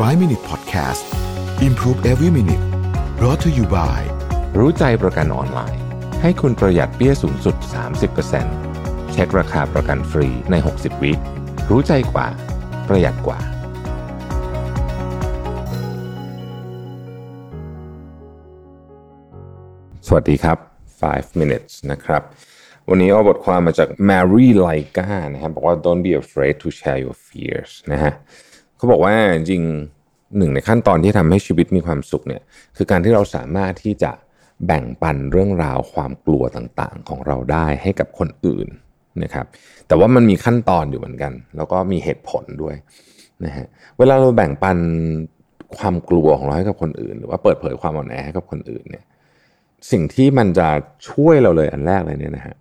5 Minute Podcast Improve Every Minute brought to you by รู้ใจประกันออนไลน์ ให้คุณประหยัดเปี้ยสูงสุด 30%เช็คราคาประกันฟรีใน 60 วิรู้ใจกว่า ประหยัดกว่า สวัสดีครับ 5 minutes นะครับวันนี้เอาบทความมาจาก Mary Laika นะครับบอกว่า don't be afraid to share your fears นะฮะ เขาบอกว่าจริงหนึ่งในขั้นตอนที่ทำให้ชีวิตมีความสุขเนี่ยคือการที่เราสามารถที่จะแบ่งปันเรื่องราวความกลัวต่างๆ ของเราได้ให้กับคนอื่นนะครับแต่ว่ามันมีขั้นตอนอยู่เหมือนกัน แล้วก็มีเหตุผลด้วยนะฮะเวลาเราแบ่งปันความกลัวของเราให้กับคนอื่น หรือว่าเปิดเผยความอ่อนแอให้กับคนอื่นเนี่ยสิ่งที่มันจะช่วยเราเลยอันแรกเลยเนี่ยนะฮะ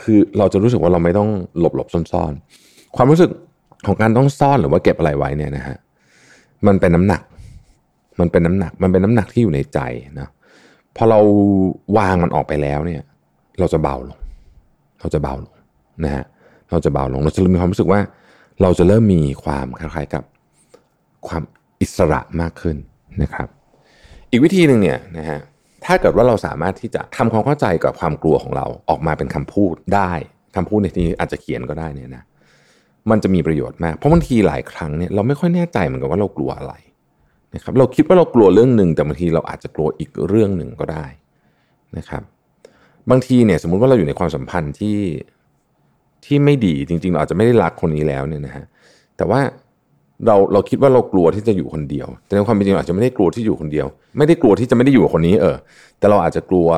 คือเราจะรู้สึกว่าเราไม่ต้องหลบหลบซ่อนๆ ความรู้สึก ของการต้องซ่อนหรือว่าเก็บอะไรไว้เนี่ยนะฮะมันเป็นน้ำหนัก มันเป็นน้ำหนัก มันเป็นน้ำหนักที่อยู่ในใจนะพอเราวางมันออกไปแล้วเนี่ย เราจะเบาลง เราจะเบาลงนะฮะเราจะเบาลงเราจะมีความรู้สึกว่า เราจะเริ่มมีความคล้ายๆกับความอิสระมากขึ้นนะครับ อีกวิธีหนึ่งเนี่ยนะฮะถ้าเกิดว่าเราสามารถที่จะทำความเข้าใจกับความกลัวของเราออกมาเป็นคำพูดได้คำพูดในที่นี้อาจจะเขียนก็ได้เนี่ยนะ มันจะมีประโยชน์มาก เพราะบางทีหลายครั้งเนี่ยเราไม่ค่อยแน่ใจเหมือนกันว่าเรากลัวอะไรนะครับเราคิดว่าเรากลัวเรื่องหนึ่งแต่บางทีเราอาจจะกลัวอีกเรื่องหนึ่งก็ได้นะครับ บางทีเนี่ยสมมุติว่าเราอยู่ในความสัมพันธ์ที่ที่ไม่ดีจริงๆเราอาจจะไม่ได้รักคนนี้แล้วเนี่ยนะฮะแต่ว่าเราเราคิดว่าเรากลัวที่จะอยู่คนเดียว แต่ในความเป็นจริงอาจจะไม่ได้กลัวที่อยู่คนเดียว ไม่ได้กลัวที่จะไม่ได้อยู่กับคนนี้เออแต่เราอาจจะกลัว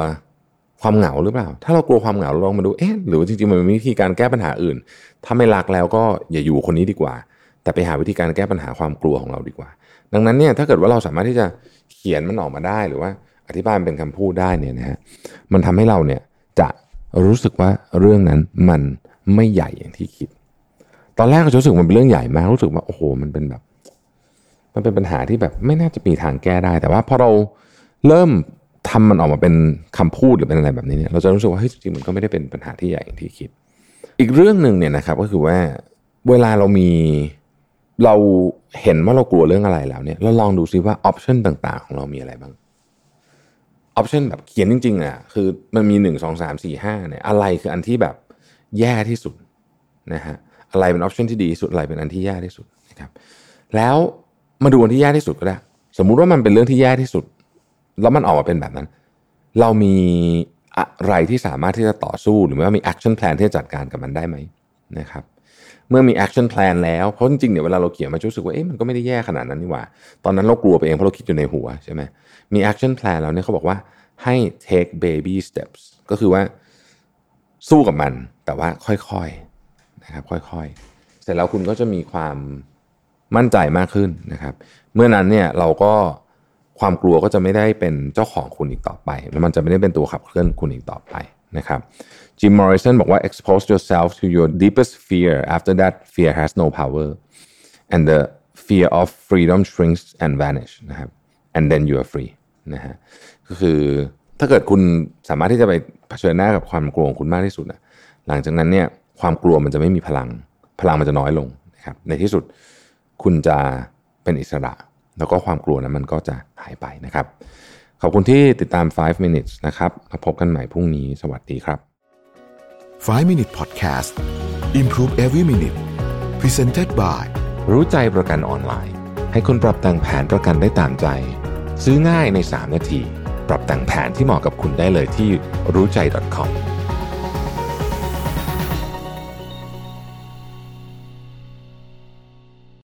ความเหงาหรือเปล่า ถ้าเรากลัวความเหงาเราลองมาดูเอ๊ะหรือว่าจริงๆมันมีวิธีการแก้ปัญหาอื่น ถ้าไม่รักแล้วก็อย่าอยู่คนนี้ดีกว่า แต่ไปหาวิธีการแก้ปัญหาความกลัวของเราดีกว่า ดังนั้นเนี่ยถ้าเกิดว่าเราสามารถที่จะเขียนมันออกมาได้หรือว่าอธิบายเป็นคำพูดได้เนี่ยนะฮะมันทำให้เราเนี่ยจะรู้สึกว่าเรื่องนั้นมันไม่ใหญ่อย่างที่คิด ตอนแรกก็รู้สึกมันเป็นเรื่องใหญ่มากรู้สึกว่าโอ้โหมันเป็นแบบ มันเป็นปัญหาที่แบบไม่น่าจะมีทางแก้ได้ แต่ว่าพอเราเริ่ม ทำมันออกมาเป็นคำพูดหรือเป็นอะไรแบบนี้เนี่ยเราจะรู้สึกว่าเฮ้ยจริงๆมันก็ไม่ได้เป็นปัญหาที่ใหญ่อย่างที่คิด อีกเรื่องหนึ่งเนี่ยนะครับก็คือว่าเวลาเรามีเราเห็นว่าเรากลัวเรื่องอะไรแล้วเนี่ยเราลองดูซิว่าออปชันต่างๆ ของเรามีอะไรบ้างออปชันแบบเขียนจริงๆอะคือมันมีหนึ่งสองสามสี่ห้าเนี่ยอะไรคืออันที่แบบแย่ที่สุดนะฮะอะไรเป็นออปชันที่ดีที่สุดอะไรเป็นอันที่แย่ที่สุดนะครับแล้วมาดูอันที่แย่ที่สุดก็ได้ สมมุติว่ามันเป็นเรื่องที่แย่ที่สุด แล้วมันออกมาเป็นแบบนั้น เรามีอะไรที่สามารถที่จะต่อสู้หรือว่ามี action plan ที่จะจัดการกับมันได้ไหมนะครับเมื่อมี action plan แล้วเพราะจริงๆเนี่ยเวลาเราเขียนมารู้สึกว่าเอ๊ะมันก็ไม่ได้แย่ขนาดนั้นนี่หว่า ตอนนั้นเรากลัวไปเองเพราะเราคิดอยู่ในหัวใช่ไหมมี action plan แล้วเนี่ยเขาบอกว่าให้ take baby steps ก็คือว่าสู้กับมันแต่ว่าค่อยๆนะครับค่อยๆ เสร็จแล้วคุณก็จะมีความมั่นใจมากขึ้นนะครับ เมื่อนั้นเนี่ยเราก็ ความกลัวก็จะไม่ได้เป็นเจ้าของคุณอีกต่อไปแล้วมันจะไม่ได้เป็นตัวขับเคลื่อนคุณอีกต่อไปนะครับจิมมอริสันบอกว่า expose yourself to your deepest fear after that fear has no power and the fear of freedom shrinks and vanish นะครับ and then you are free นะฮะก็คือถ้าเกิดคุณสามารถที่จะไปเผชิญหน้ากับความกลัวของคุณมากที่สุดนะหลังจากนั้นเนี่ยความกลัวมันจะไม่มีพลัง พลังมันจะน้อยลงนะครับในที่สุดคุณจะเป็นอิสระ แล้วก็ความกลัวนั้นมันก็จะหายไปนะครับ ขอบคุณที่ติดตาม 5 minutes นะครับมาพบกันใหม่พรุ่งนี้ สวัสดีครับ 5 Minute Podcast Improve Every Minute Presented by รู้ใจประกันออนไลน์ ให้คุณปรับแต่งแผนประกันได้ตามใจ ซื้อง่ายใน 3 นาที ปรับแต่งแผนที่เหมาะกับคุณได้เลยที่รู้ใจ .com